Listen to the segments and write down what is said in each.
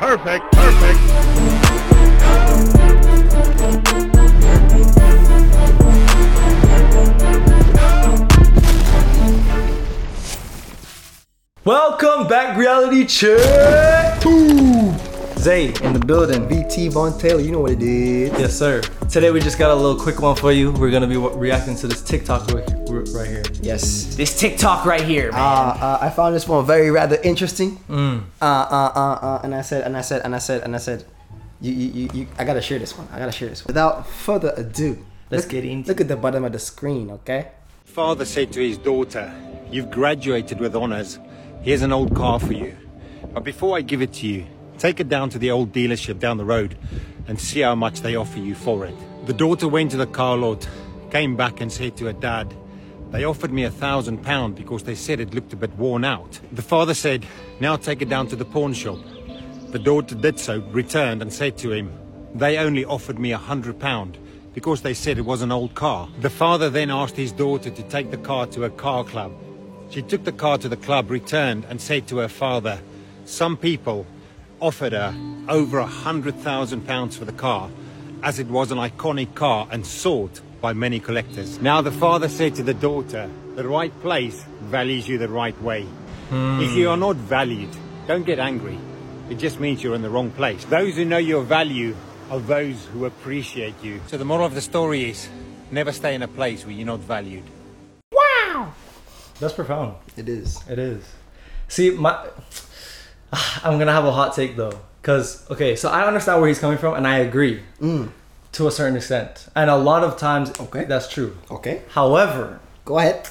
Perfect, perfect. Welcome back, reality check. Two. Zay in the building. BT Von Taylor, you know what it is. Yes, sir. Today we just got a little quick one for you. We're gonna be wa- reacting to this TikTok right right here. Yes. This TikTok right here, Uh, man. uh, I found this one very rather interesting. Mm. Uh, uh, uh, uh, and I said, and I said, and I said, and I said, you, you, you, you, I gotta share this one. I gotta share this one. Without further ado, Let's look- get into Look at the bottom of the screen, okay? Father said to his daughter, You've graduated with honors. Here's an old car for you. But before I give it to you, take it down to the old dealership down the road and see how much they offer you for it. The daughter went to the car lot, came back and said to her dad, They offered me a thousand pound because they said it looked a bit worn out. The father said, Now take it down to the pawn shop. The daughter did so, returned and said to him, They only offered me a hundred pound because they said it was an old car. The father then asked his daughter to take the car to a car club. She took the car to the club, returned and said to her father, Some people offered her over a hundred thousand pounds for the car, as it was an iconic car and sought by many collectors. Now the father said to the daughter, The right place values you the right way. Hmm. If you are not valued, don't get angry. It just means you're in the wrong place. Those who know your value are those who appreciate you. So the moral of the story is never stay in a place where you're not valued. Wow! That's profound. It is. It is. See, my I'm gonna have a hot take though, cause okay, so I understand where he's coming from, and I agree to a certain extent, and a lot of times, Okay. that's true. Okay. However, Go ahead.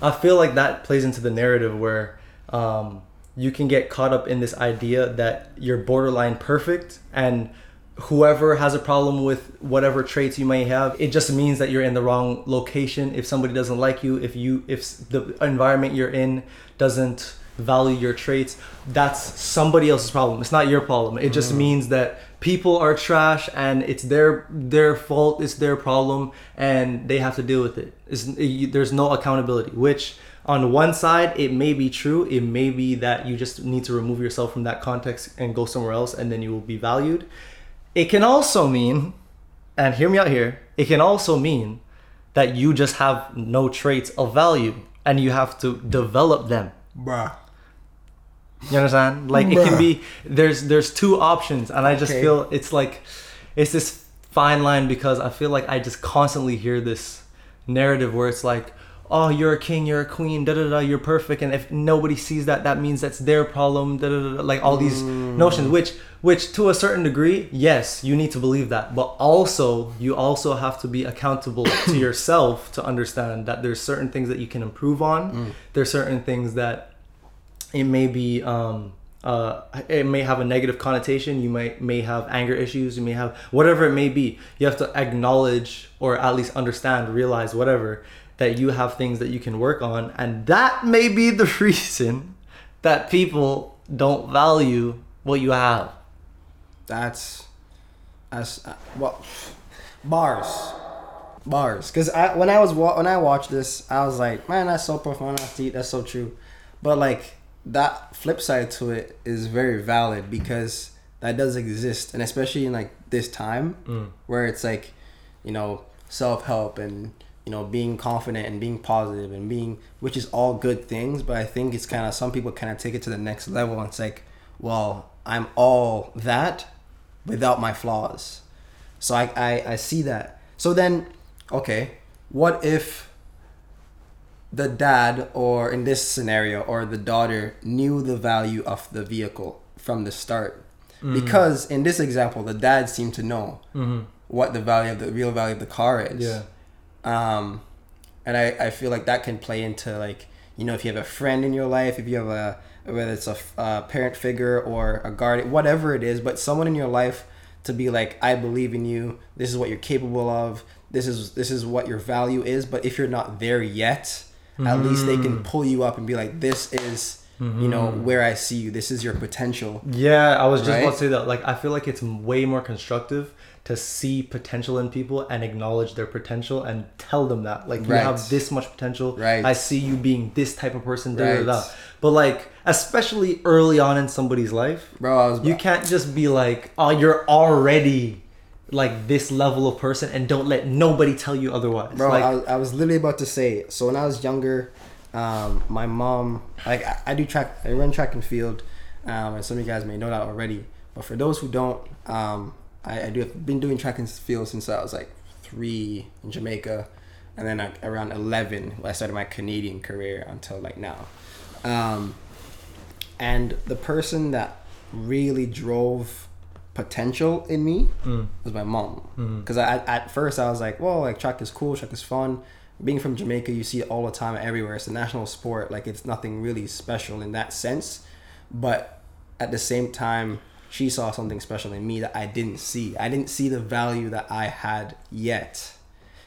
I feel like that plays into the narrative where um, you can get caught up in this idea that you're borderline perfect and whoever has a problem with whatever traits you may have it just means that you're in the wrong location if somebody doesn't like you if you if the environment you're in doesn't value your traits that's somebody else's problem. It's not your problem. It just mm-hmm. means that people are trash and it's their their fault it's their problem and they have to deal with it. It's, it, there's no accountability which on one side it may be true. It may be that you just need to remove yourself from that context and go somewhere else and then you will be valued. It can also mean and hear me out here it can also mean that you just have no traits of value and you have to develop them. Bruh. You understand? Like it can be there's there's two options and I just Okay. feel it's like it's this fine line because I feel like I just constantly hear this narrative where it's like oh you're a king you're a queen da da da you're perfect and if nobody sees that that means that's their problem da da da da, like all these mm. notions which which to a certain degree yes you need to believe that but also you also have to be accountable to yourself to understand that there's certain things that you can improve on mm. there's certain things that it may be um uh it may have a negative connotation you might may have anger issues you may have whatever it may be you have to acknowledge or at least understand realize whatever that you have things that you can work on and that may be the reason that people don't value what you have That's as uh, well, bars, bars. Cause I when I was when I watched this, I was like, man, that's so profound. That's deep. That's so true. But like that flip side to it is very valid because that does exist, and especially in like this time mm. where it's like, you know, self help and you know being confident and being positive and being which is all good things but i think it's kind of some people kind of take it to the next level and it's like well i'm all that without my flaws. So I, I, I see that. So then, okay, what if the dad, or in this scenario, or the daughter knew the value of the vehicle from the start? Because in this example, the dad seemed to know what the value of the real value of the car is. Yeah. Um, and I, I feel like that can play into like you know if you have a friend in your life if you have a whether it's a, uh, parent figure or a guardian whatever it is but someone in your life to be like i believe in you this is what you're capable of this is this is what your value is but if you're not there yet at least they can pull you up and be like this is you know Mm-hmm. where I see you. This is your potential. Yeah, I was just about to say that. Like, I feel like it's way more constructive to see potential in people and acknowledge their potential and tell them that. Like, you have this much potential. Right. I see you being this type of person. Da, da, da. Right. But like, especially early on in somebody's life, Bro, you can't just be like, oh, you're already like this level of person, and don't let nobody tell you otherwise. Bro, like, I, was, I was literally about to say. So when I was younger, um, my mom, like I, I do track, I run track and field, um, and some of you guys may know that already. But for those who don't, um, I, I do have been doing track and field since I was like three in Jamaica, and then around eleven when I started my Canadian career until like now. Um, and the person that really drove potential in me mm. was my mom. Mm-hmm. Because I at first I was like, well, like track is cool, track is fun. Being from Jamaica, you see it all the time, everywhere. It's a national sport. Like it's nothing really special in that sense. But at the same time, she saw something special in me that I didn't see. I didn't see the value that I had yet.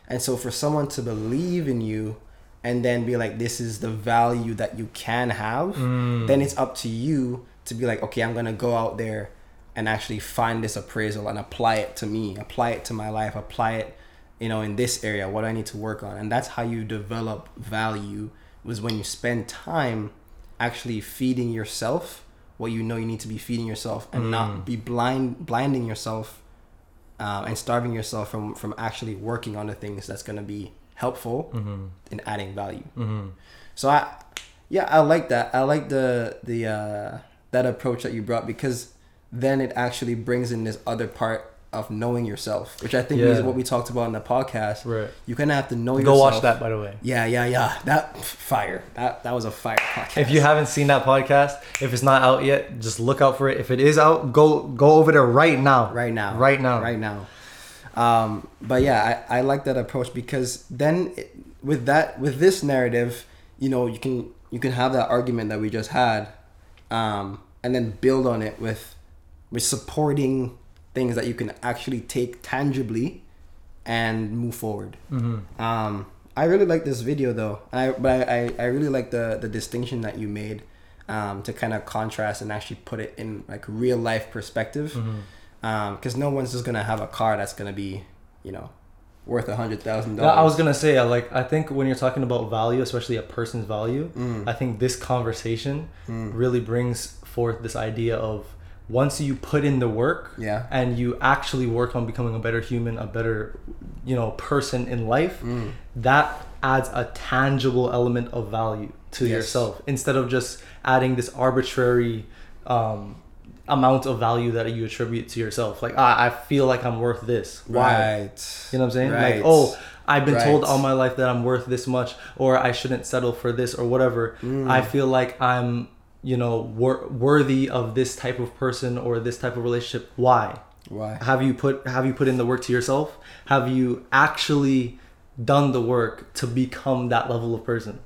And so for someone to believe in you and then be like, this is the value that you can have, mm. then it's up to you to be like, okay, I'm gonna go out there and actually find this appraisal and apply it to me, apply it to my life, apply it, you know, in this area, what I need to work on. And that's how you develop value was when you spend time actually feeding yourself what you know you need to be feeding yourself and not be blind blinding yourself um, and starving yourself from from actually working on the things that's going to be helpful in adding value. So i yeah i like that. I like the the uh that approach that you brought because then it actually brings in this other part of knowing yourself which i think is what we talked about in the podcast Right. you kind of have to know go yourself Go watch that, by the way. yeah yeah yeah that fire that that was a fire podcast If you haven't seen that podcast, if it's not out yet, just look out for it. If it is out, go go over there right now. right now Right now. right now um but yeah i i like that approach because then it, with that with this narrative you know you can you can have that argument that we just had um and then build on it with with supporting things that you can actually take tangibly and move forward. Um i really like this video though. I but i i really like the the distinction that you made um to kind of contrast and actually put it in like real life perspective. Because no one's just gonna have a car that's gonna be you know worth a hundred thousand Yeah, I was gonna say, I like, I think when you're talking about value, especially a person's value, Mm. I think this conversation really brings forth this idea of once you put in the work, Yeah. and you actually work on becoming a better human, a better, you know, person in life, Mm. that adds a tangible element of value to Yes. yourself instead of just adding this arbitrary um, amount of value that you attribute to yourself. Like, ah, I feel like I'm worth this. Why? right You know what I'm saying? Right. Like, oh, I've been told all my life that I'm worth this much, or I shouldn't settle for this, or whatever. Mm. I feel like I'm, you know, wor- worthy of this type of person or this type of relationship. Why? why Have you put Have you put in the work to yourself? Have you actually done the work to become that level of person?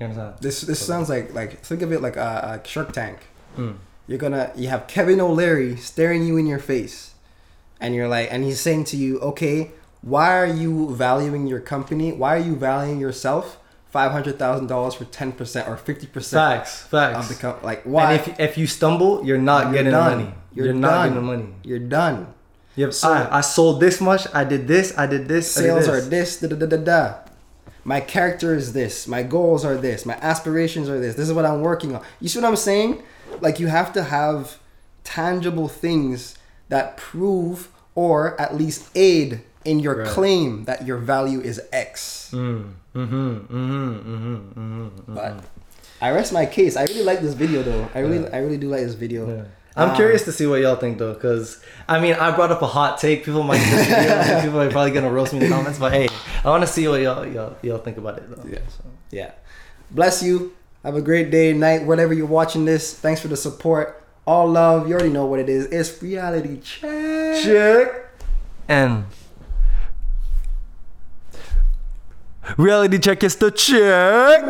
You understand? This this sounds like like think of it like a, a Shark Tank. Mm. You're gonna you have Kevin O'Leary staring you in your face, and you're like, and he's saying to you, okay, why are you valuing your company? Why are you valuing yourself? Five hundred thousand dollars for ten percent or fifty percent Facts. Facts. of the. Like why? And if if you stumble, you're not You're getting done. the money. You're, You're, not getting the money. You're done. You have, So- I, I sold this much. I did this. I did this. I did Sales this. are this. Da, da, da, da, da. My character is this. My goals are this. My aspirations are this. This is what I'm working on. You see what I'm saying? Like you have to have tangible things that prove or at least aid in your Right. claim that your value is X. Mm, mm-hmm, mm-hmm, mm-hmm, mm-hmm, But I rest my case. I really like this video though. I really, I really do like this video. Yeah. I'm Um, curious to see what y'all think though, because I mean, I brought up a hot take. People might. I people are probably gonna roast me in the comments, but hey, I want to see what y'all y'all, y'all think about it though. Yeah. So. Yeah. Bless you. Have a great day, night, whatever you're watching this. Thanks for the support. All love. You already know what it is. It's reality check. Check and reality check is the check.